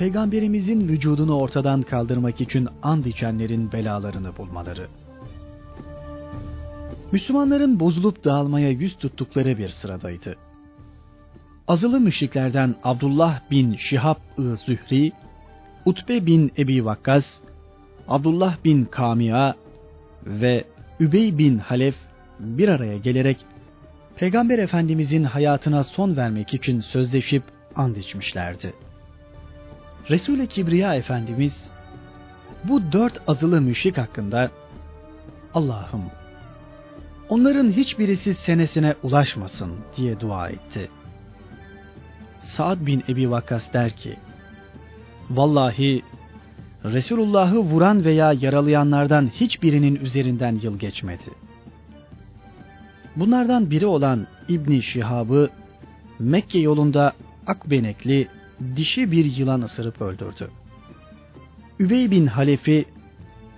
Peygamberimizin vücudunu ortadan kaldırmak için and içenlerin belalarını bulmaları. Müslümanların bozulup dağılmaya yüz tuttukları bir sıradaydı. Azılı müşriklerden Abdullah bin Şihab-ı Zühri, Utbe bin Ebi Vakkas, Abdullah bin Kamia ve Übey bin Halef bir araya gelerek Peygamber Efendimizin hayatına son vermek için sözleşip and içmişlerdi. Resul-i Kibriya Efendimiz bu dört azılı müşrik hakkında Allah'ım onların hiçbirisi senesine ulaşmasın diye dua etti. Saad bin Ebi Vakkas der ki, Vallahi Resulullah'ı vuran veya yaralayanlardan hiçbirinin üzerinden yıl geçmedi. Bunlardan biri olan İbni Şihab'ı Mekke yolunda akbenekli dişi bir yılan ısırıp öldürdü. Übey bin Halef'i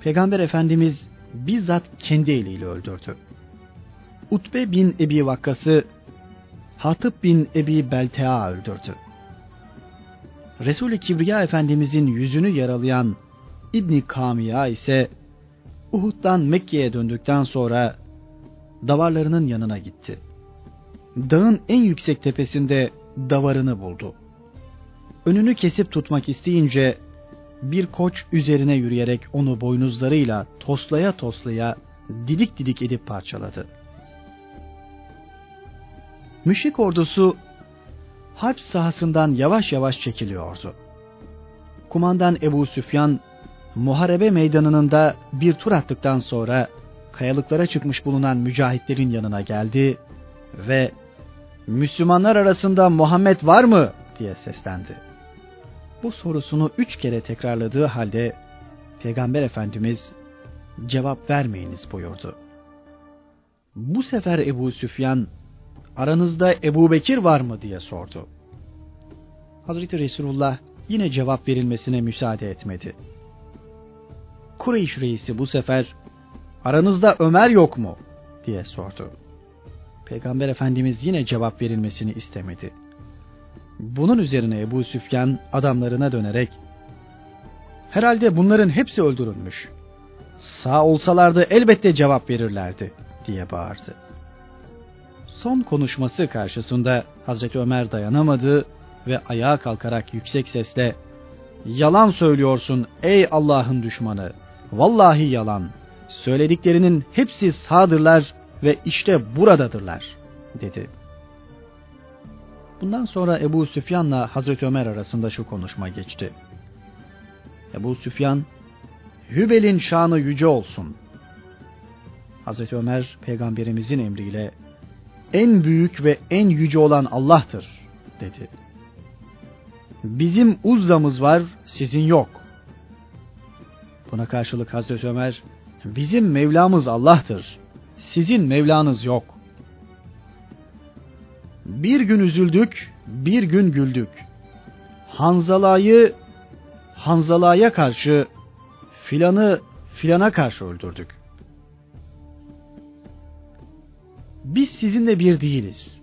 Peygamber Efendimiz bizzat kendi eliyle öldürdü. Utbe bin Ebi Vakkas'ı Hatip bin Ebi Beltea öldürdü. Resul-i Kibriya Efendimizin yüzünü yaralayan İbni Kamiya ise Uhud'dan Mekke'ye döndükten sonra davarlarının yanına gitti. Dağın en yüksek tepesinde davarını buldu. Önünü kesip tutmak isteyince bir koç üzerine yürüyerek onu boynuzlarıyla toslaya toslaya didik didik edip parçaladı. Müşrik ordusu harp sahasından yavaş yavaş çekiliyordu. Kumandan Ebu Süfyan muharebe meydanının da bir tur attıktan sonra kayalıklara çıkmış bulunan mücahitlerin yanına geldi ve Müslümanlar arasında Muhammed var mı diye seslendi. Bu sorusunu üç kere tekrarladığı halde Peygamber Efendimiz cevap vermeyiniz buyurdu. Bu sefer Ebu Süfyan aranızda Ebu Bekir var mı diye sordu. Hazreti Resulullah yine cevap verilmesine müsaade etmedi. Kureyş reisi bu sefer aranızda Ömer yok mu diye sordu. Peygamber Efendimiz yine cevap verilmesini istemedi. Bunun üzerine Ebu Süfyan adamlarına dönerek herhalde bunların hepsi öldürülmüş. Sağ olsalardı elbette cevap verirlerdi diye bağırdı. Son konuşması karşısında Hazreti Ömer dayanamadı ve ayağa kalkarak yüksek sesle Yalan söylüyorsun ey Allah'ın düşmanı. Vallahi yalan. Söylediklerinin hepsi sağdırlar ve işte buradadırlar dedi. Bundan sonra Ebu Süfyan'la Hazreti Ömer arasında şu konuşma geçti. Ebu Süfyan, Hübel'in şanı yüce olsun. Hazreti Ömer peygamberimizin emriyle en büyük ve en yüce olan Allah'tır dedi. Bizim Uzza'mız var, sizin yok. Buna karşılık Hazreti Ömer, bizim Mevlamız Allah'tır, sizin Mevlanız yok. Bir gün üzüldük, bir gün güldük. Hanzala'yı Hanzala'ya karşı, filanı filana karşı öldürdük. Biz sizinle bir değiliz.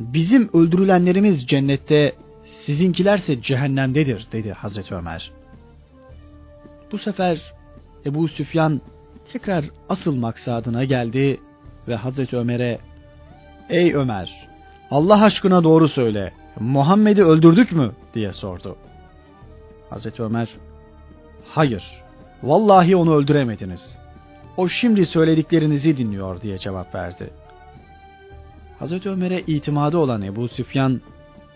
Bizim öldürülenlerimiz cennette, sizinkilerse cehennemdedir dedi Hazreti Ömer. Bu sefer Ebu Süfyan tekrar asıl maksadına geldi ve Hazreti Ömer'e Ey Ömer Allah aşkına doğru söyle Muhammed'i öldürdük mü diye sordu. Hazreti Ömer hayır vallahi onu öldüremediniz. O şimdi söylediklerinizi dinliyor diye cevap verdi. Hazreti Ömer'e itimadı olan Ebu Süfyan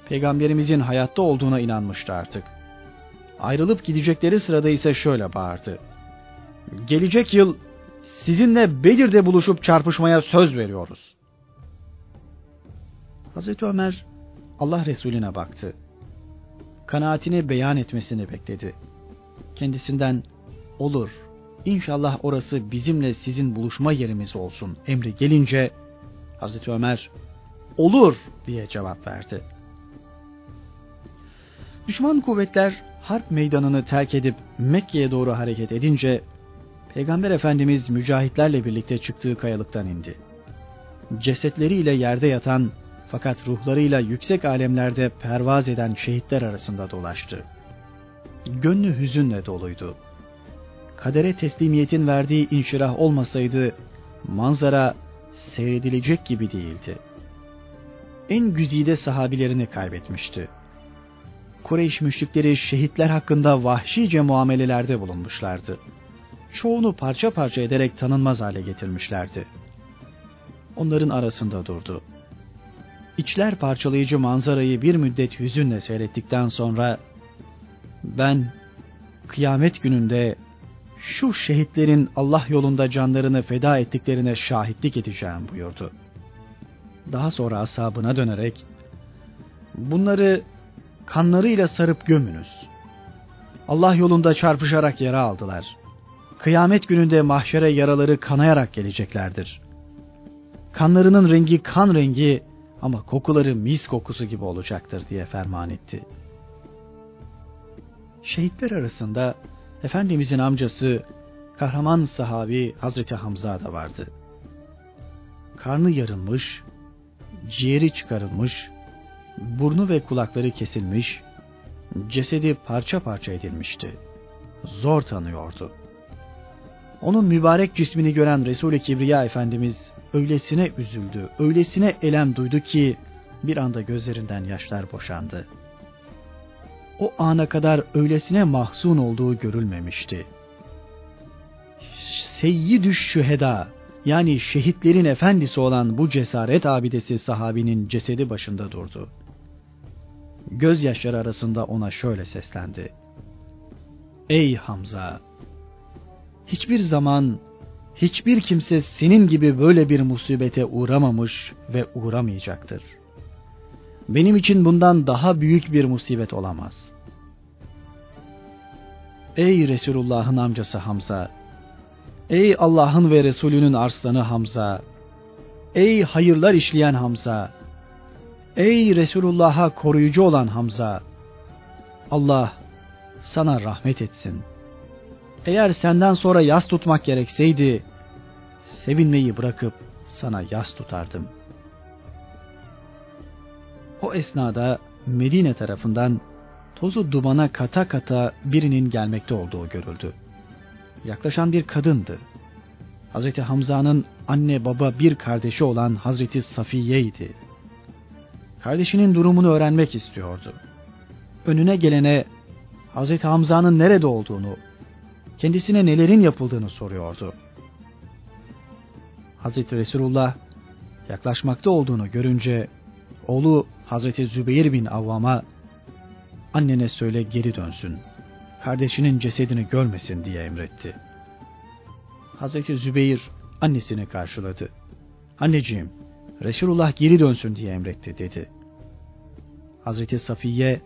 peygamberimizin hayatta olduğuna inanmıştı artık. Ayrılıp gidecekleri sırada ise şöyle bağırdı. Gelecek yıl sizinle Bedir'de buluşup çarpışmaya söz veriyoruz. Hazreti Ömer Allah Resulüne baktı. Kanaatini beyan etmesini bekledi. Kendisinden olur İnşallah orası bizimle sizin buluşma yerimiz olsun emri gelince Hazreti Ömer olur diye cevap verdi. Düşman kuvvetler harp meydanını terk edip Mekke'ye doğru hareket edince Peygamber Efendimiz mücahitlerle birlikte çıktığı kayalıktan indi. Cesetleriyle yerde yatan fakat ruhlarıyla yüksek alemlerde pervaz eden şehitler arasında dolaştı. Gönlü hüzünle doluydu. Kadere teslimiyetin verdiği inşirah olmasaydı manzara seyredilecek gibi değildi. En güzide sahabilerini kaybetmişti. Kureyş müşrikleri şehitler hakkında vahşice muamelelerde bulunmuşlardı. Çoğunu parça parça ederek tanınmaz hale getirmişlerdi. Onların arasında durdu. İçler parçalayıcı manzarayı bir müddet hüzünle seyrettikten sonra ben kıyamet gününde şu şehitlerin Allah yolunda canlarını feda ettiklerine şahitlik edeceğim buyurdu. Daha sonra ashabına dönerek bunları kanlarıyla sarıp gömünüz. Allah yolunda çarpışarak yara aldılar. Kıyamet gününde mahşere yaraları kanayarak geleceklerdir. Kanlarının rengi kan rengi ama kokuları mis kokusu gibi olacaktır diye ferman etti. Şehitler arasında Efendimizin amcası kahraman sahabi Hazreti Hamza da vardı. Karnı yarılmış, ciğeri çıkarılmış, burnu ve kulakları kesilmiş, cesedi parça parça edilmişti. Zor tanıyordu. Onun mübarek cismini gören Resul-i Kibriya Efendimiz öylesine üzüldü, öylesine elem duydu ki bir anda gözlerinden yaşlar boşandı. O ana kadar öylesine mahzun olduğu görülmemişti. Seyyidü şüheda yani şehitlerin efendisi olan bu cesaret abidesi sahabinin cesedi başında durdu. Gözyaşları arasında ona şöyle seslendi. Ey Hamza! Hiçbir zaman hiçbir kimse senin gibi böyle bir musibete uğramamış ve uğramayacaktır. Benim için bundan daha büyük bir musibet olamaz. Ey Resulullah'ın amcası Hamza! Ey Allah'ın ve Resulünün arslanı Hamza! Ey hayırlar işleyen Hamza! Ey Resulullah'a koruyucu olan Hamza! Allah sana rahmet etsin. Eğer senden sonra yas tutmak gerekseydi, sevinmeyi bırakıp sana yas tutardım. O esnada Medine tarafından tozu dumana kata kata birinin gelmekte olduğu görüldü. Yaklaşan bir kadındı. Hazreti Hamza'nın anne baba bir kardeşi olan Hazreti Safiye'ydi. Kardeşinin durumunu öğrenmek istiyordu. Önüne gelene Hazreti Hamza'nın nerede olduğunu, kendisine nelerin yapıldığını soruyordu. Hazreti Resulullah yaklaşmakta olduğunu görünce oğlu Hazreti Zübeyir bin Avvam'a annene söyle geri dönsün. Kardeşinin cesedini görmesin diye emretti. Hazreti Zübeyir annesini karşıladı. Anneciğim, Resulullah geri dönsün diye emretti dedi. Hazreti Safiye,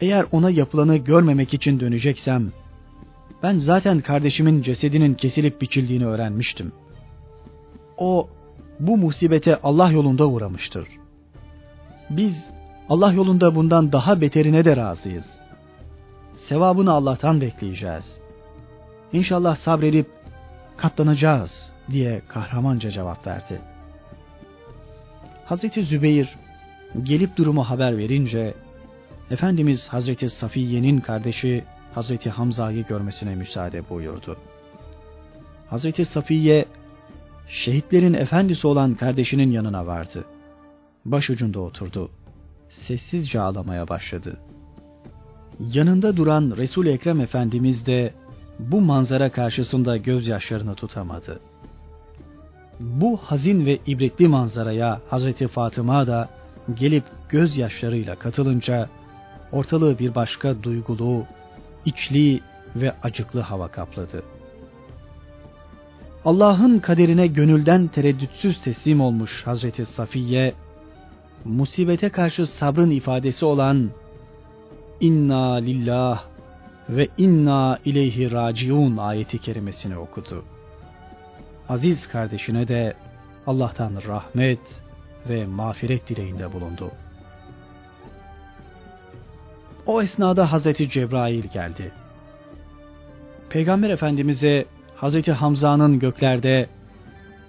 eğer ona yapılanı görmemek için döneceksem, ben zaten kardeşimin cesedinin kesilip biçildiğini öğrenmiştim. O, bu musibete Allah yolunda uğramıştır. Biz Allah yolunda bundan daha beterine de razıyız. Sevabını Allah'tan bekleyeceğiz. İnşallah sabredip katlanacağız diye kahramanca cevap verdi. Hazreti Zübeyir gelip durumu haber verince Efendimiz Hazreti Safiye'nin kardeşi Hazreti Hamza'yı görmesine müsaade buyurdu. Hazreti Safiye şehitlerin efendisi olan kardeşinin yanına vardı. Başucunda oturdu sessizce ağlamaya başladı. Yanında duran Resul Ekrem Efendimiz de bu manzara karşısında gözyaşlarını tutamadı. Bu hazin ve ibretli manzaraya Hazreti Fatıma da gelip gözyaşlarıyla katılınca ortalığı bir başka duygulu, içli ve acıklı hava kapladı. Allah'ın kaderine gönülden tereddütsüz teslim olmuş Hazreti Safiye musibete karşı sabrın ifadesi olan İnna lillah ve inna ileyhi raciun ayeti kerimesini okudu. Aziz kardeşine de Allah'tan rahmet ve mağfiret dileğinde bulundu. O esnada Hazreti Cebrail geldi. Peygamber Efendimiz'e Hazreti Hamza'nın göklerde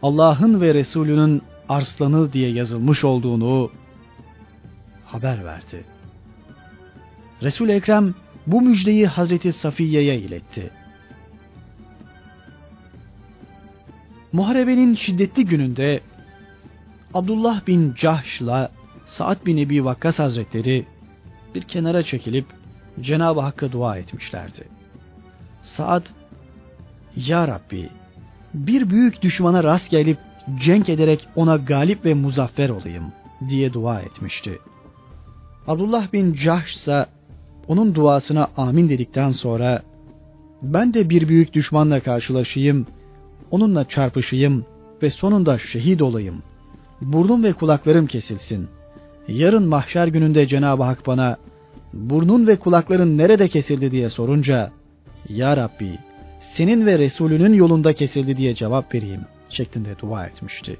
Allah'ın ve Resulünün arslanı diye yazılmış olduğunu haber verdi. resul Ekrem bu müjdeyi Hazreti Safiye'ye iletti. Muharebenin şiddetli gününde Abdullah bin Cahş'la Sa'd bin Ebi Vakkas Hazretleri bir kenara çekilip Cenab-ı Hakk'a dua etmişlerdi. Sa'd, Ya Rabbi, bir büyük düşmana rast gelip cenk ederek ona galip ve muzaffer olayım diye dua etmişti. Abdullah bin Cahş ise onun duasına amin dedikten sonra ben de bir büyük düşmanla karşılaşayım, onunla çarpışayım ve sonunda şehit olayım. Burnum ve kulaklarım kesilsin. Yarın mahşer gününde Cenab-ı Hak bana burnun ve kulakların nerede kesildi diye sorunca Ya Rabbi senin ve Resulünün yolunda kesildi diye cevap vereyim şeklinde dua etmişti.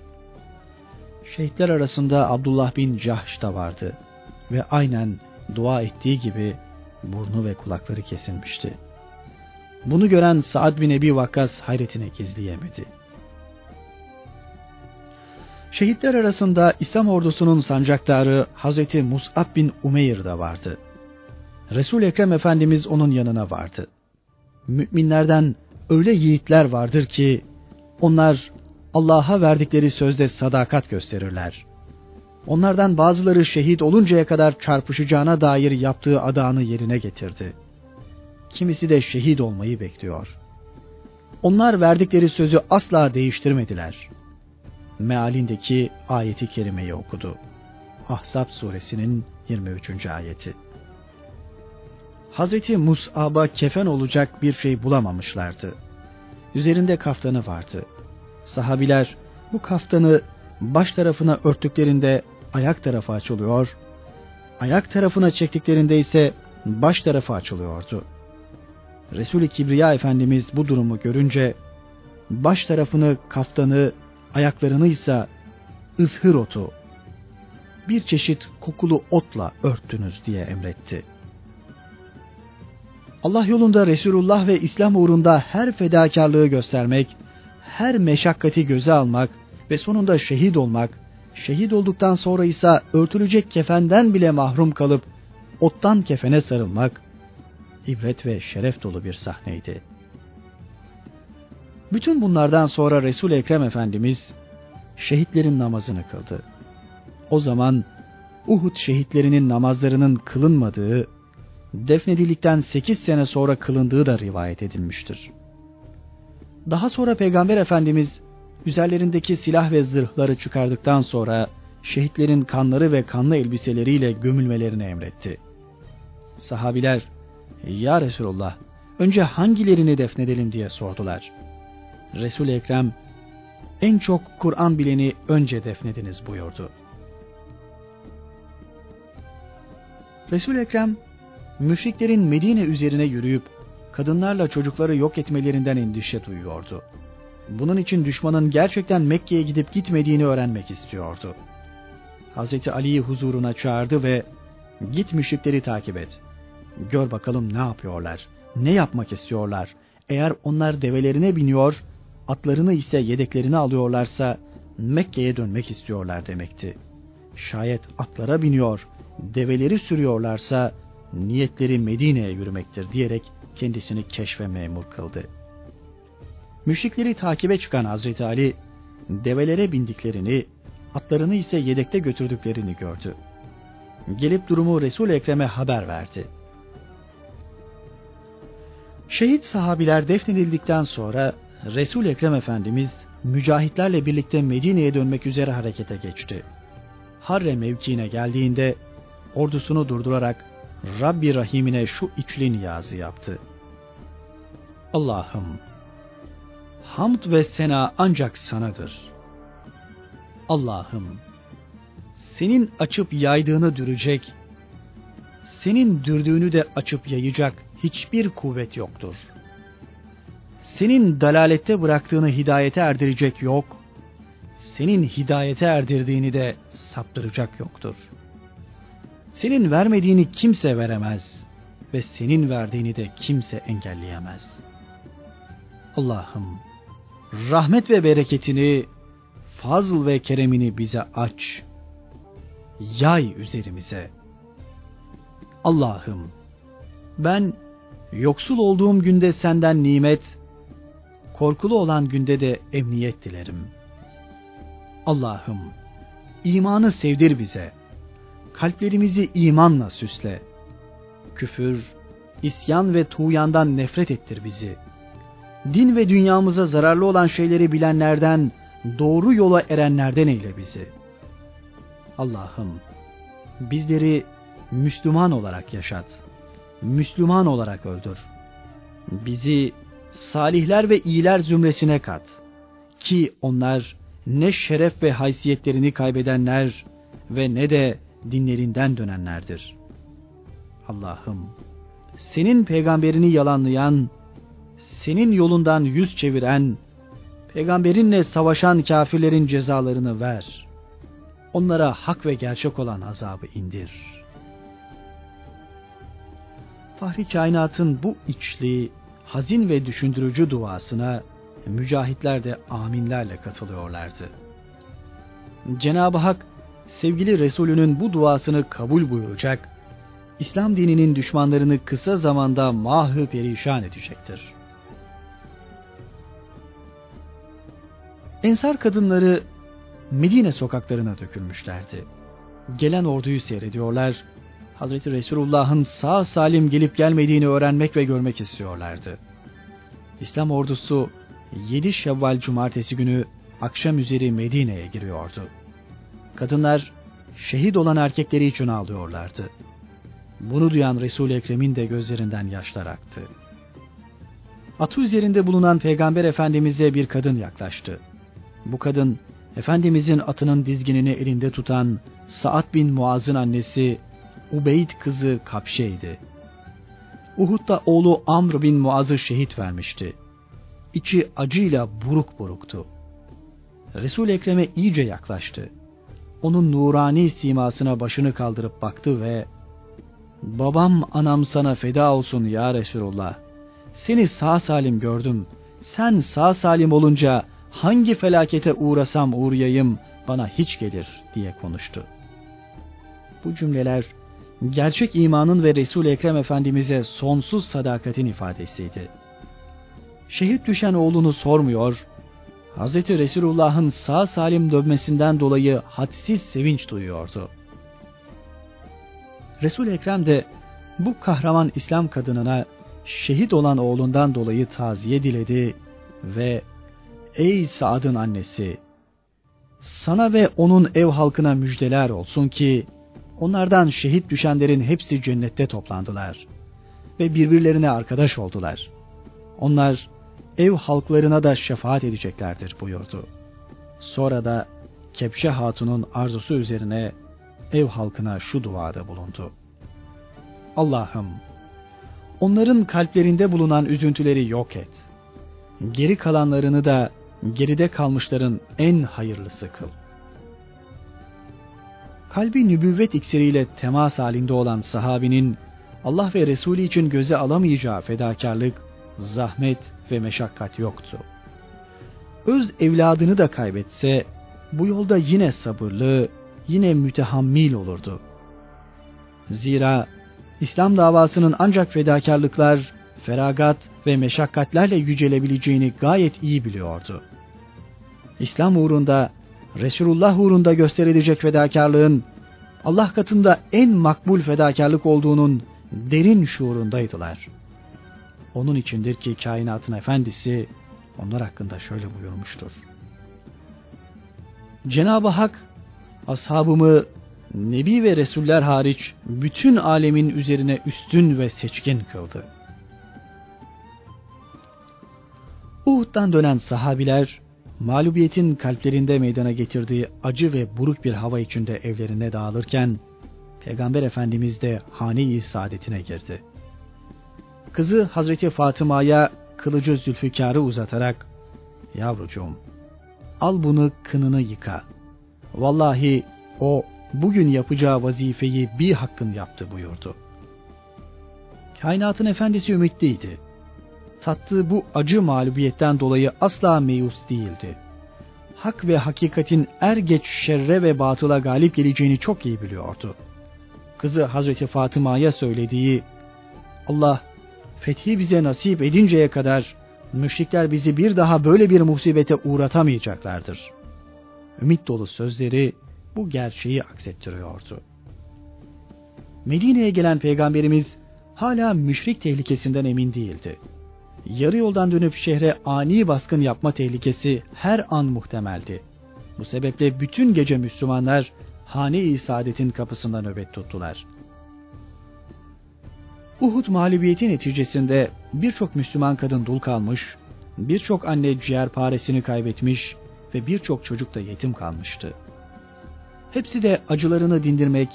Şehitler arasında Abdullah bin Cahş da vardı ve aynen dua ettiği gibi burnu ve kulakları kesilmişti. Bunu gören Saad bin Ebi Vakkas hayretine gizleyemedi. Şehitler arasında İslam ordusunun sancaktarı Hazreti Mus'ab bin Umeyr de vardı. resul Ekrem Efendimiz onun yanına vardı. Müminlerden öyle yiğitler vardır ki onlar Allah'a verdikleri sözde sadakat gösterirler. Onlardan bazıları şehit oluncaya kadar çarpışacağına dair yaptığı adağını yerine getirdi. Kimisi de şehit olmayı bekliyor. Onlar verdikleri sözü asla değiştirmediler. Mealindeki ayeti kerimeyi okudu. Ahzab suresinin 23. ayeti. Hazreti Mus'ab'a kefen olacak bir şey bulamamışlardı. Üzerinde kaftanı vardı. Sahabiler bu kaftanı baş tarafına örttüklerinde ayak tarafı açılıyor, ayak tarafına çektiklerinde ise baş tarafı açılıyordu. Resul-i Kibriya Efendimiz bu durumu görünce baş tarafını kaftanı, ayaklarını ise ızhır otu, bir çeşit kokulu otla örttünüz diye emretti. Allah yolunda Resulullah ve İslam uğrunda her fedakarlığı göstermek, her meşakkati göze almak ve sonunda şehit olmak, şehit olduktan sonra ise örtülecek kefenden bile mahrum kalıp ottan kefene sarılmak, ibret ve şeref dolu bir sahneydi. Bütün bunlardan sonra resul Ekrem Efendimiz şehitlerin namazını kıldı. O zaman Uhud şehitlerinin namazlarının kılınmadığı, defnedildikten 8 sene sonra kılındığı da rivayet edilmiştir. Daha sonra Peygamber Efendimiz üzerlerindeki silah ve zırhları çıkardıktan sonra şehitlerin kanları ve kanlı elbiseleriyle gömülmelerini emretti. Sahabiler, Ya Resulullah, önce hangilerini defnedelim diye sordular. Resul Ekrem, en çok Kur'an bileni önce defnediniz buyurdu. resul Ekrem, müşriklerin Medine üzerine yürüyüp kadınlarla çocukları yok etmelerinden endişe duyuyordu. Bunun için düşmanın gerçekten Mekke'ye gidip gitmediğini öğrenmek istiyordu. Hazreti Ali'yi huzuruna çağırdı ve git müşrikleri takip et. Gör bakalım ne yapıyorlar, ne yapmak istiyorlar. Eğer onlar develerine biniyor, atlarını ise yedeklerini alıyorlarsa Mekke'ye dönmek istiyorlar demekti. Şayet atlara biniyor, develeri sürüyorlarsa niyetleri Medine'ye yürümektir diyerek kendisini keşfe memur kıldı. Müşrikleri takibe çıkan Hazreti Ali, develere bindiklerini, atlarını ise yedekte götürdüklerini gördü. Gelip durumu resul Ekrem'e haber verdi. Şehit sahabiler defnedildikten sonra resul Ekrem Efendimiz mücahitlerle birlikte Medine'ye dönmek üzere harekete geçti. Harre mevkiine geldiğinde ordusunu durdurarak Rabbi Rahim'ine şu içli niyazı yaptı. Allah'ım hamd ve sena ancak sanadır. Allah'ım senin açıp yaydığını dürecek, senin dürdüğünü de açıp yayacak hiçbir kuvvet yoktur. Senin dalalette bıraktığını hidayete erdirecek yok, senin hidayete erdirdiğini de saptıracak yoktur. Senin vermediğini kimse veremez ve senin verdiğini de kimse engelleyemez. Allah'ım rahmet ve bereketini, fazl ve keremini bize aç. Yay üzerimize. Allah'ım Ben yoksul olduğum günde senden nimet, korkulu olan günde de emniyet dilerim. Allah'ım, imanı sevdir bize. Kalplerimizi imanla süsle. Küfür, isyan ve tuğyandan nefret ettir bizi. Din ve dünyamıza zararlı olan şeyleri bilenlerden, doğru yola erenlerden eyle bizi. Allah'ım, bizleri Müslüman olarak yaşat. Müslüman olarak öldür. Bizi salihler ve iyiler zümresine kat. Ki onlar ne şeref ve haysiyetlerini kaybedenler ve ne de dinlerinden dönenlerdir. Allah'ım, senin peygamberini yalanlayan, senin yolundan yüz çeviren, peygamberinle savaşan kafirlerin cezalarını ver. Onlara hak ve gerçek olan azabı indir.'' Fahri kainatın bu içli, hazin ve düşündürücü duasına mücahitler de aminlerle katılıyorlardı. Cenab-ı Hak sevgili Resulünün bu duasını kabul buyuracak, İslam dininin düşmanlarını kısa zamanda mahı perişan edecektir. Ensar kadınları Medine sokaklarına dökülmüşlerdi. Gelen orduyu seyrediyorlar Hazreti Resulullah'ın sağ salim gelip gelmediğini öğrenmek ve görmek istiyorlardı. İslam ordusu 7 Şevval Cumartesi günü akşam üzeri Medine'ye giriyordu. Kadınlar şehit olan erkekleri için ağlıyorlardı. Bunu duyan Resul-i Ekrem'in de gözlerinden yaşlar aktı. Atı üzerinde bulunan Peygamber Efendimiz'e bir kadın yaklaştı. Bu kadın, Efendimiz'in atının dizginini elinde tutan Sa'd bin Muaz'ın annesi Ubeyd kızı Kapşe'ydi. Uhud'da oğlu Amr bin Muaz'ı şehit vermişti. İçi acıyla buruk buruktu. Resul Ekrem'e iyice yaklaştı. Onun nurani simasına başını kaldırıp baktı ve "Babam anam sana feda olsun ya Resulullah. Seni sağ salim gördüm. Sen sağ salim olunca hangi felakete uğrasam uğrayayım bana hiç gelir." diye konuştu. Bu cümleler gerçek imanın ve Resul Ekrem Efendimize sonsuz sadakatin ifadesiydi. Şehit düşen oğlunu sormuyor, Hz. Resulullah'ın sağ salim dönmesinden dolayı hadsiz sevinç duyuyordu. Resul Ekrem de bu kahraman İslam kadınına şehit olan oğlundan dolayı taziye diledi ve ''Ey Saad'ın annesi, sana ve onun ev halkına müjdeler olsun ki Onlardan şehit düşenlerin hepsi cennette toplandılar ve birbirlerine arkadaş oldular. Onlar ev halklarına da şefaat edeceklerdir buyurdu. Sonra da Kepşe Hatun'un arzusu üzerine ev halkına şu duada bulundu. Allah'ım onların kalplerinde bulunan üzüntüleri yok et. Geri kalanlarını da geride kalmışların en hayırlısı kıl kalbi nübüvvet iksiriyle temas halinde olan sahabinin Allah ve Resulü için göze alamayacağı fedakarlık, zahmet ve meşakkat yoktu. Öz evladını da kaybetse bu yolda yine sabırlı, yine mütehammil olurdu. Zira İslam davasının ancak fedakarlıklar, feragat ve meşakkatlerle yücelebileceğini gayet iyi biliyordu. İslam uğrunda Resulullah uğrunda gösterilecek fedakarlığın Allah katında en makbul fedakarlık olduğunun derin şuurundaydılar. Onun içindir ki kainatın efendisi onlar hakkında şöyle buyurmuştur. Cenab-ı Hak ashabımı Nebi ve Resuller hariç bütün alemin üzerine üstün ve seçkin kıldı. Uhud'dan dönen sahabiler mağlubiyetin kalplerinde meydana getirdiği acı ve buruk bir hava içinde evlerine dağılırken, Peygamber Efendimiz de hane-i saadetine girdi. Kızı Hazreti Fatıma'ya kılıcı Zülfikar'ı uzatarak, Yavrucuğum, al bunu kınını yıka. Vallahi o bugün yapacağı vazifeyi bir hakkın yaptı buyurdu. Kainatın efendisi ümitliydi tattığı bu acı mağlubiyetten dolayı asla meyus değildi. Hak ve hakikatin er geç şerre ve batıla galip geleceğini çok iyi biliyordu. Kızı Hazreti Fatıma'ya söylediği, Allah fethi bize nasip edinceye kadar müşrikler bizi bir daha böyle bir musibete uğratamayacaklardır. Ümit dolu sözleri bu gerçeği aksettiriyordu. Medine'ye gelen peygamberimiz hala müşrik tehlikesinden emin değildi. Yarı yoldan dönüp şehre ani baskın yapma tehlikesi her an muhtemeldi. Bu sebeple bütün gece Müslümanlar hane-i saadetin kapısında nöbet tuttular. Uhud mağlubiyeti neticesinde birçok Müslüman kadın dul kalmış, birçok anne ciğer paresini kaybetmiş ve birçok çocuk da yetim kalmıştı. Hepsi de acılarını dindirmek,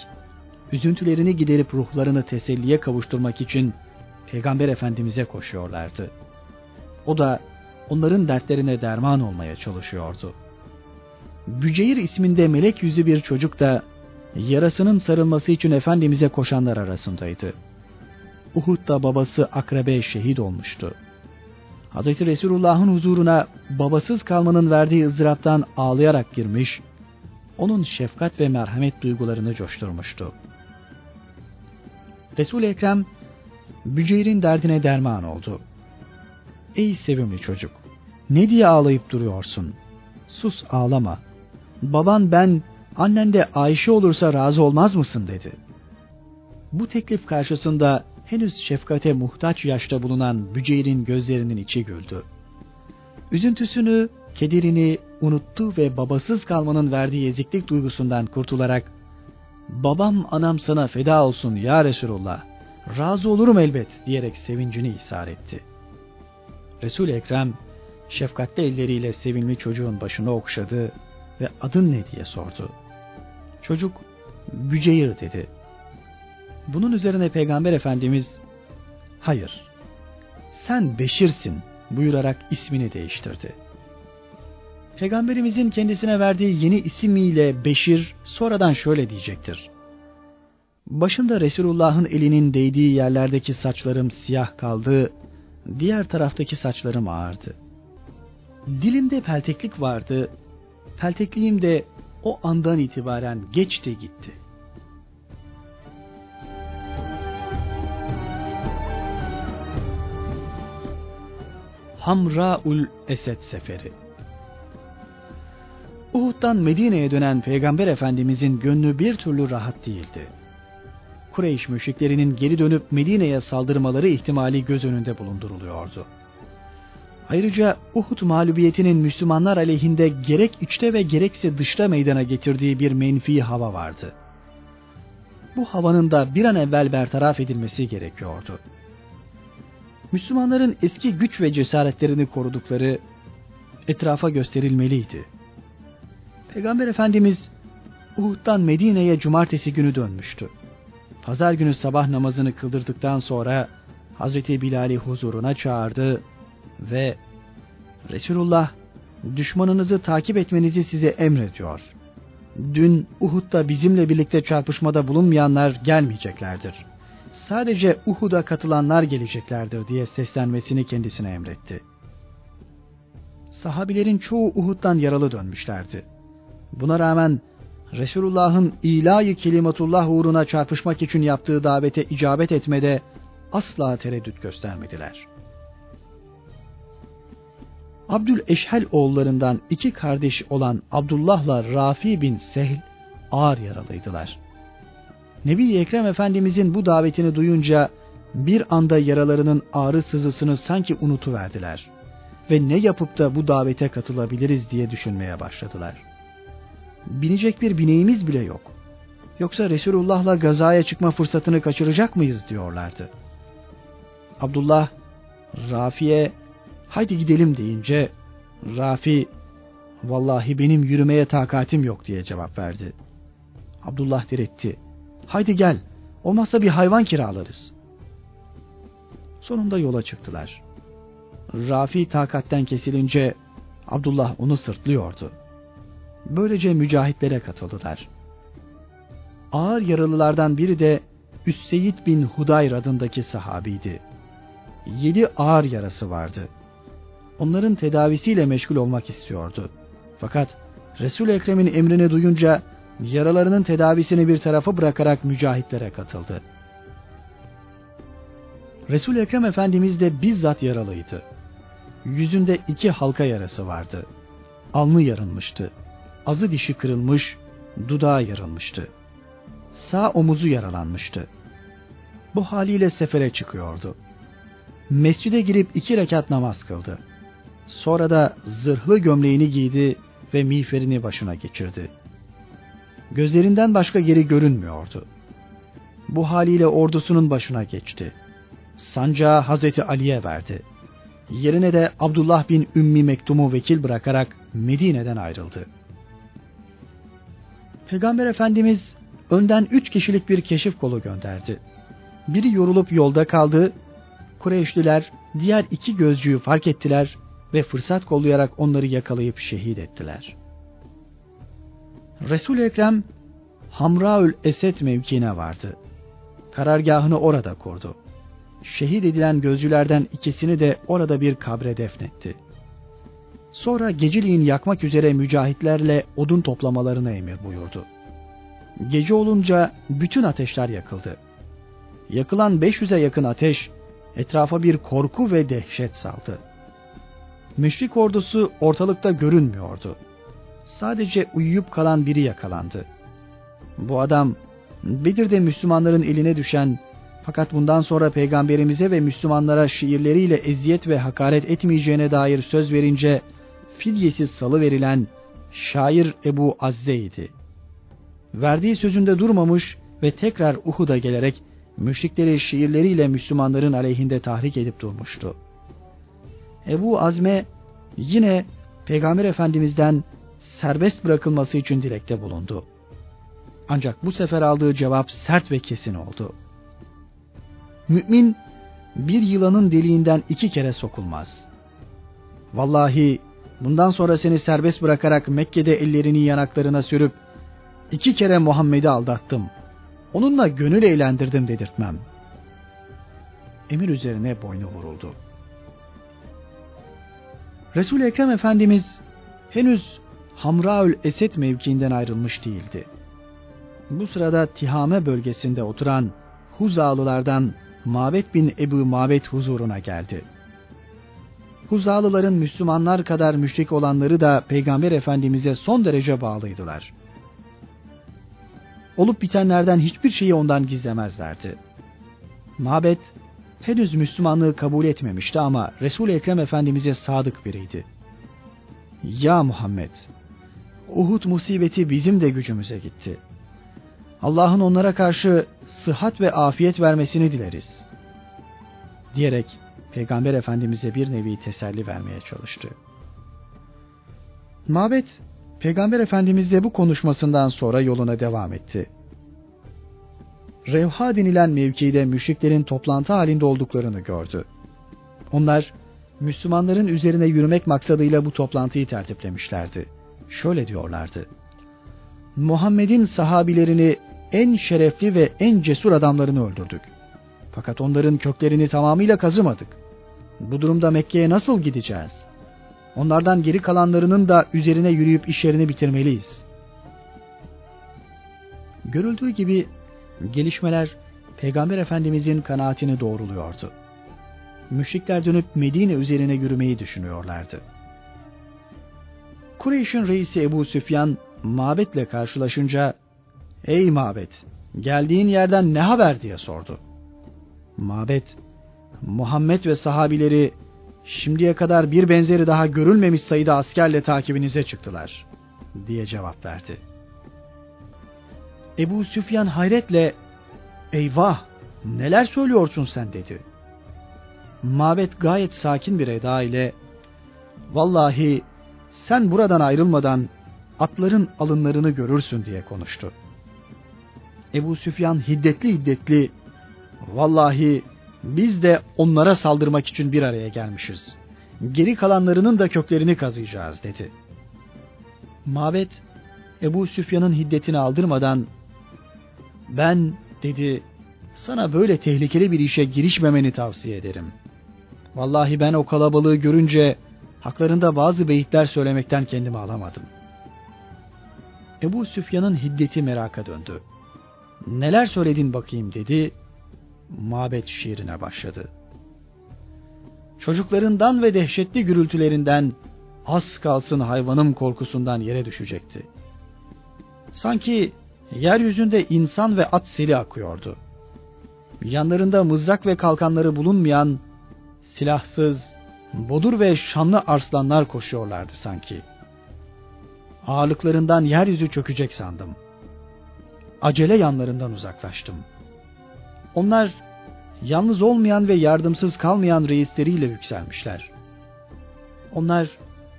üzüntülerini giderip ruhlarını teselliye kavuşturmak için Peygamber Efendimiz'e koşuyorlardı. O da onların dertlerine derman olmaya çalışıyordu. Büceyir isminde melek yüzü bir çocuk da yarasının sarılması için Efendimiz'e koşanlar arasındaydı. Uhud'da babası Akrebe şehit olmuştu. Hz. Resulullah'ın huzuruna babasız kalmanın verdiği ızdıraptan ağlayarak girmiş, onun şefkat ve merhamet duygularını coşturmuştu. Resul-i Ekrem, Büceyr'in derdine derman oldu. Ey sevimli çocuk, ne diye ağlayıp duruyorsun? Sus ağlama. Baban ben, annen de Ayşe olursa razı olmaz mısın dedi. Bu teklif karşısında henüz şefkate muhtaç yaşta bulunan Büceyr'in gözlerinin içi güldü. Üzüntüsünü, kederini unuttu ve babasız kalmanın verdiği eziklik duygusundan kurtularak babam anam sana feda olsun ya Resulullah, razı olurum elbet diyerek sevincini ishar etti. Resul-i Ekrem şefkatli elleriyle sevimli çocuğun başını okşadı ve adın ne diye sordu. Çocuk Büceyir dedi. Bunun üzerine Peygamber Efendimiz hayır sen Beşir'sin buyurarak ismini değiştirdi. Peygamberimizin kendisine verdiği yeni isimiyle Beşir sonradan şöyle diyecektir. Başımda Resulullah'ın elinin değdiği yerlerdeki saçlarım siyah kaldı, diğer taraftaki saçlarım ağardı. Dilimde pelteklik vardı, peltekliğim de o andan itibaren geçti gitti. Hamraul Esed Seferi Uhud'dan Medine'ye dönen Peygamber Efendimizin gönlü bir türlü rahat değildi. Kureyş müşriklerinin geri dönüp Medine'ye saldırmaları ihtimali göz önünde bulunduruluyordu. Ayrıca Uhud mağlubiyetinin Müslümanlar aleyhinde gerek içte ve gerekse dışta meydana getirdiği bir menfi hava vardı. Bu havanın da bir an evvel bertaraf edilmesi gerekiyordu. Müslümanların eski güç ve cesaretlerini korudukları etrafa gösterilmeliydi. Peygamber Efendimiz Uhud'dan Medine'ye cumartesi günü dönmüştü. Pazar günü sabah namazını kıldırdıktan sonra Hazreti Bilal'i huzuruna çağırdı ve Resulullah düşmanınızı takip etmenizi size emrediyor. Dün Uhud'da bizimle birlikte çarpışmada bulunmayanlar gelmeyeceklerdir. Sadece Uhud'a katılanlar geleceklerdir diye seslenmesini kendisine emretti. Sahabilerin çoğu Uhud'dan yaralı dönmüşlerdi. Buna rağmen Resulullah'ın ilahi kelimatullah uğruna çarpışmak için yaptığı davete icabet etmede asla tereddüt göstermediler. Abdül Eşhel oğullarından iki kardeş olan Abdullah'la Rafi bin Sehl ağır yaralıydılar. Nebi Ekrem Efendimizin bu davetini duyunca bir anda yaralarının ağrı sızısını sanki unutuverdiler ve ne yapıp da bu davete katılabiliriz diye düşünmeye başladılar. Binecek bir bineğimiz bile yok. Yoksa Resulullah'la gazaya çıkma fırsatını kaçıracak mıyız diyorlardı. Abdullah Rafi'ye haydi gidelim deyince Rafi vallahi benim yürümeye takatim yok diye cevap verdi. Abdullah diretti. Haydi gel olmazsa bir hayvan kiralarız. Sonunda yola çıktılar. Rafi takatten kesilince Abdullah onu sırtlıyordu. Böylece mücahitlere katıldılar. Ağır yaralılardan biri de Üsseyid bin Hudayr adındaki sahabiydi. Yedi ağır yarası vardı onların tedavisiyle meşgul olmak istiyordu. Fakat Resul Ekrem'in emrini duyunca yaralarının tedavisini bir tarafa bırakarak mücahitlere katıldı. resul Ekrem Efendimiz de bizzat yaralıydı. Yüzünde iki halka yarası vardı. Alnı yarılmıştı. Azı dişi kırılmış, dudağı yarılmıştı. Sağ omuzu yaralanmıştı. Bu haliyle sefere çıkıyordu. Mescide girip iki rekat namaz kıldı. Sonra da zırhlı gömleğini giydi ve miğferini başına geçirdi. Gözlerinden başka geri görünmüyordu. Bu haliyle ordusunun başına geçti. Sancağı Hazreti Ali'ye verdi. Yerine de Abdullah bin Ümmi Mektum'u vekil bırakarak Medine'den ayrıldı. Peygamber Efendimiz önden üç kişilik bir keşif kolu gönderdi. Biri yorulup yolda kaldı. Kureyşliler diğer iki gözcüyü fark ettiler ve fırsat kollayarak onları yakalayıp şehit ettiler. Resul-i Ekrem Hamraül Esed mevkiine vardı. Karargahını orada kurdu. Şehit edilen gözcülerden ikisini de orada bir kabre defnetti. Sonra geceliğin yakmak üzere mücahitlerle odun toplamalarını emir buyurdu. Gece olunca bütün ateşler yakıldı. Yakılan 500'e yakın ateş etrafa bir korku ve dehşet saldı. Müşrik ordusu ortalıkta görünmüyordu. Sadece uyuyup kalan biri yakalandı. Bu adam Bedir'de Müslümanların eline düşen fakat bundan sonra peygamberimize ve Müslümanlara şiirleriyle eziyet ve hakaret etmeyeceğine dair söz verince fidyesiz salı verilen şair Ebu Azze'ydi. Verdiği sözünde durmamış ve tekrar Uhud'a gelerek müşrikleri şiirleriyle Müslümanların aleyhinde tahrik edip durmuştu. Ebu Azme yine Peygamber Efendimiz'den serbest bırakılması için dilekte bulundu. Ancak bu sefer aldığı cevap sert ve kesin oldu. Mümin bir yılanın deliğinden iki kere sokulmaz. Vallahi bundan sonra seni serbest bırakarak Mekke'de ellerini yanaklarına sürüp iki kere Muhammed'i aldattım. Onunla gönül eğlendirdim dedirtmem. Emir üzerine boynu vuruldu. Resul Ekrem Efendimiz henüz Hamraül Esed mevkiinden ayrılmış değildi. Bu sırada Tihame bölgesinde oturan Huzalılardan Mabet bin Ebu Mabet huzuruna geldi. Huzalıların Müslümanlar kadar müşrik olanları da Peygamber Efendimiz'e son derece bağlıydılar. Olup bitenlerden hiçbir şeyi ondan gizlemezlerdi. Mabet henüz Müslümanlığı kabul etmemişti ama Resul-i Ekrem Efendimiz'e sadık biriydi. Ya Muhammed! Uhud musibeti bizim de gücümüze gitti. Allah'ın onlara karşı sıhhat ve afiyet vermesini dileriz. Diyerek Peygamber Efendimiz'e bir nevi teselli vermeye çalıştı. Mabet, Peygamber Efendimiz'le bu konuşmasından sonra yoluna devam etti. Revha denilen mevkide müşriklerin toplantı halinde olduklarını gördü. Onlar, Müslümanların üzerine yürümek maksadıyla bu toplantıyı tertiplemişlerdi. Şöyle diyorlardı. Muhammed'in sahabilerini en şerefli ve en cesur adamlarını öldürdük. Fakat onların köklerini tamamıyla kazımadık. Bu durumda Mekke'ye nasıl gideceğiz? Onlardan geri kalanlarının da üzerine yürüyüp işlerini bitirmeliyiz. Görüldüğü gibi gelişmeler Peygamber Efendimizin kanaatini doğruluyordu. Müşrikler dönüp Medine üzerine yürümeyi düşünüyorlardı. Kureyş'in reisi Ebu Süfyan Mabet'le karşılaşınca Ey Mabet, geldiğin yerden ne haber diye sordu. Mabet, Muhammed ve sahabileri şimdiye kadar bir benzeri daha görülmemiş sayıda askerle takibinize çıktılar diye cevap verdi. Ebu Süfyan hayretle eyvah neler söylüyorsun sen dedi. Mabet gayet sakin bir eda ile vallahi sen buradan ayrılmadan atların alınlarını görürsün diye konuştu. Ebu Süfyan hiddetli hiddetli vallahi biz de onlara saldırmak için bir araya gelmişiz. Geri kalanlarının da köklerini kazıyacağız dedi. Mabet Ebu Süfyan'ın hiddetini aldırmadan ben dedi sana böyle tehlikeli bir işe girişmemeni tavsiye ederim. Vallahi ben o kalabalığı görünce haklarında bazı beyitler söylemekten kendimi alamadım. Ebu Süfyan'ın hiddeti meraka döndü. Neler söyledin bakayım dedi. Mabet şiirine başladı. çocuklarından ve dehşetli gürültülerinden az kalsın hayvanım korkusundan yere düşecekti. Sanki yeryüzünde insan ve at seli akıyordu. Yanlarında mızrak ve kalkanları bulunmayan silahsız, bodur ve şanlı arslanlar koşuyorlardı sanki. Ağırlıklarından yeryüzü çökecek sandım. Acele yanlarından uzaklaştım. Onlar yalnız olmayan ve yardımsız kalmayan reisleriyle yükselmişler. Onlar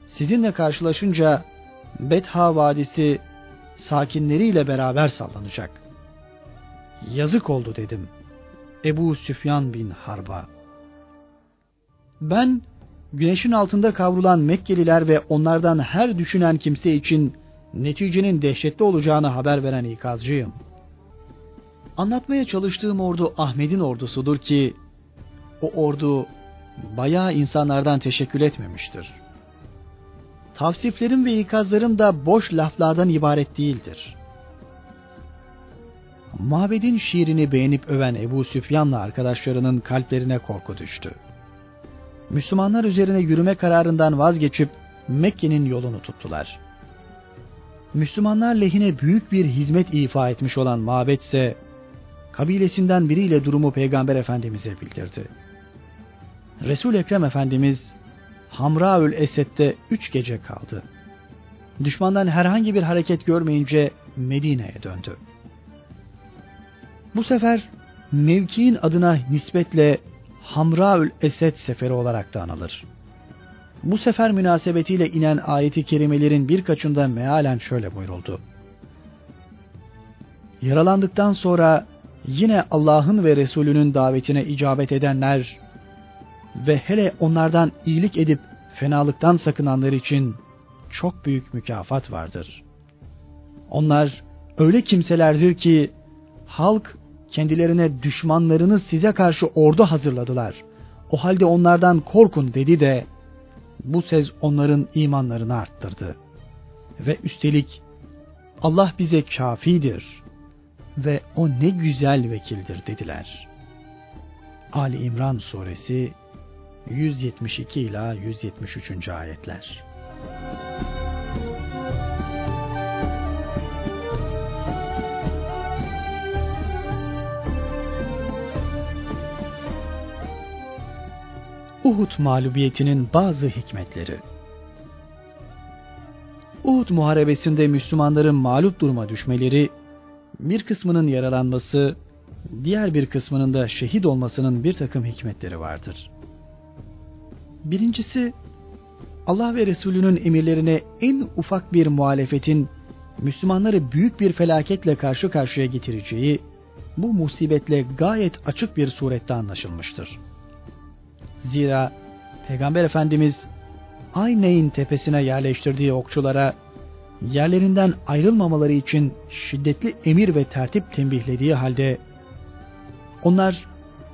sizinle karşılaşınca Betha Vadisi sakinleriyle beraber sallanacak. Yazık oldu dedim. Ebu Süfyan bin Harba. Ben güneşin altında kavrulan Mekkeliler ve onlardan her düşünen kimse için neticenin dehşetli olacağını haber veren ikazcıyım. Anlatmaya çalıştığım ordu Ahmet'in ordusudur ki o ordu bayağı insanlardan teşekkür etmemiştir. Tavsiflerim ve ikazlarım da boş laflardan ibaret değildir. Mabedin şiirini beğenip öven Ebu Süfyan'la arkadaşlarının kalplerine korku düştü. Müslümanlar üzerine yürüme kararından vazgeçip Mekke'nin yolunu tuttular. Müslümanlar lehine büyük bir hizmet ifa etmiş olan Mabet ise kabilesinden biriyle durumu Peygamber Efendimiz'e bildirdi. Resul Ekrem Efendimiz Hamraül Esed'de üç gece kaldı. Düşmandan herhangi bir hareket görmeyince Medine'ye döndü. Bu sefer mevkiin adına nispetle Hamraül Esed seferi olarak da anılır. Bu sefer münasebetiyle inen ayeti kerimelerin birkaçında mealen şöyle buyuruldu. Yaralandıktan sonra yine Allah'ın ve Resulünün davetine icabet edenler ve hele onlardan iyilik edip fenalıktan sakınanlar için çok büyük mükafat vardır. Onlar öyle kimselerdir ki halk kendilerine düşmanlarını size karşı ordu hazırladılar. O halde onlardan korkun dedi de bu söz onların imanlarını arttırdı. Ve üstelik Allah bize kafidir ve o ne güzel vekildir dediler. Ali İmran suresi 172 ila 173. ayetler. Uhud mağlubiyetinin bazı hikmetleri Uhud muharebesinde Müslümanların mağlup duruma düşmeleri, bir kısmının yaralanması, diğer bir kısmının da şehit olmasının bir takım hikmetleri vardır. Birincisi, Allah ve Resulünün emirlerine en ufak bir muhalefetin Müslümanları büyük bir felaketle karşı karşıya getireceği, bu musibetle gayet açık bir surette anlaşılmıştır. Zira Peygamber Efendimiz Ayneyn tepesine yerleştirdiği okçulara yerlerinden ayrılmamaları için şiddetli emir ve tertip tembihlediği halde onlar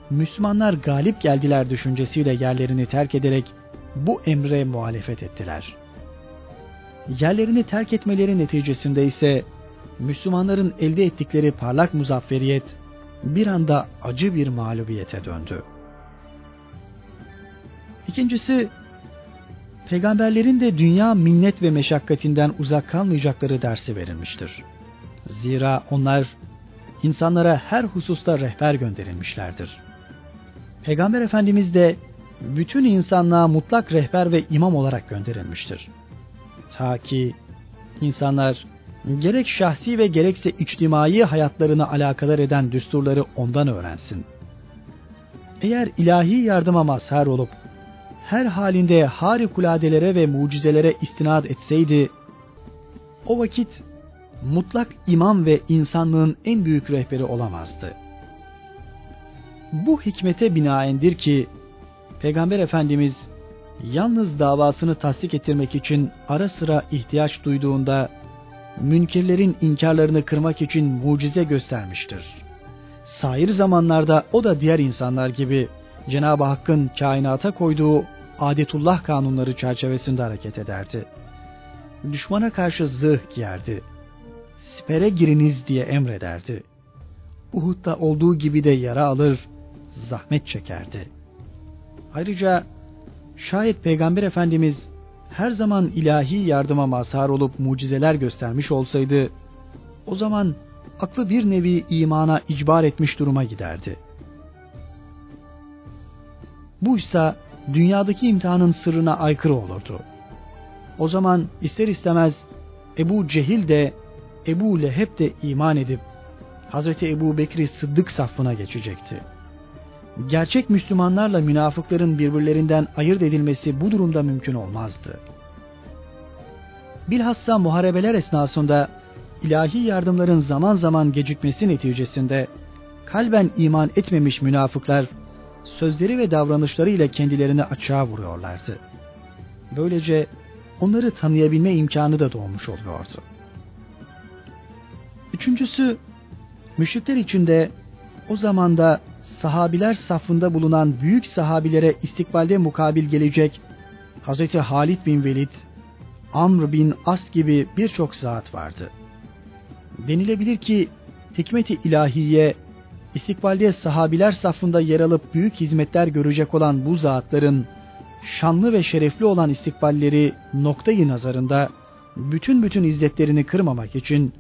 Müslümanlar galip geldiler düşüncesiyle yerlerini terk ederek bu emre muhalefet ettiler. Yerlerini terk etmeleri neticesinde ise Müslümanların elde ettikleri parlak muzafferiyet bir anda acı bir mağlubiyete döndü. İkincisi, peygamberlerin de dünya minnet ve meşakkatinden uzak kalmayacakları dersi verilmiştir. Zira onlar insanlara her hususta rehber gönderilmişlerdir. Peygamber Efendimiz de bütün insanlığa mutlak rehber ve imam olarak gönderilmiştir. Ta ki insanlar gerek şahsi ve gerekse içtimai hayatlarını alakadar eden düsturları ondan öğrensin. Eğer ilahi yardıma mazhar olup her halinde harikuladelere ve mucizelere istinad etseydi, o vakit mutlak imam ve insanlığın en büyük rehberi olamazdı. Bu hikmete binaendir ki, Peygamber Efendimiz yalnız davasını tasdik ettirmek için ara sıra ihtiyaç duyduğunda münkirlerin inkarlarını kırmak için mucize göstermiştir. Sair zamanlarda o da diğer insanlar gibi Cenab-ı Hakk'ın kainata koyduğu adetullah kanunları çerçevesinde hareket ederdi. Düşmana karşı zırh giyerdi. Sipere giriniz diye emrederdi. Uhud'da olduğu gibi de yara alır, zahmet çekerdi. Ayrıca Şayet Peygamber Efendimiz her zaman ilahi yardıma mazhar olup mucizeler göstermiş olsaydı, o zaman aklı bir nevi imana icbar etmiş duruma giderdi. Bu ise dünyadaki imtihanın sırrına aykırı olurdu. O zaman ister istemez Ebu Cehil de Ebu Leheb de iman edip Hazreti Ebu Bekri Sıddık safına geçecekti. Gerçek Müslümanlarla münafıkların birbirlerinden ayırt edilmesi bu durumda mümkün olmazdı. Bilhassa muharebeler esnasında ilahi yardımların zaman zaman gecikmesi neticesinde kalben iman etmemiş münafıklar sözleri ve davranışlarıyla kendilerini açığa vuruyorlardı. Böylece onları tanıyabilme imkanı da doğmuş oluyordu. Üçüncüsü, müşrikler içinde o zamanda sahabiler safında bulunan büyük sahabilere istikbalde mukabil gelecek Hz. Halid bin Velid, Amr bin As gibi birçok zat vardı. Denilebilir ki hikmeti ilahiye istikbalde sahabiler safında yer alıp büyük hizmetler görecek olan bu zatların şanlı ve şerefli olan istikballeri noktayı nazarında bütün bütün izzetlerini kırmamak için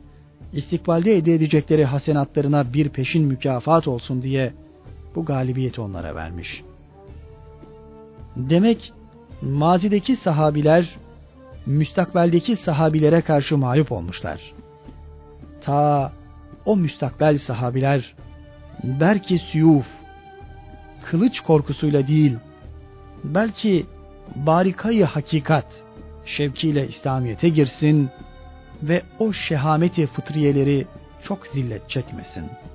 istikbalde elde edecekleri hasenatlarına bir peşin mükafat olsun diye bu galibiyeti onlara vermiş. Demek mazideki sahabiler müstakbeldeki sahabilere karşı mağlup olmuşlar. Ta o müstakbel sahabiler belki süyuf, kılıç korkusuyla değil, belki barikayı hakikat şevkiyle İslamiyet'e girsin ve o şehameti fıtriyeleri çok zillet çekmesin.''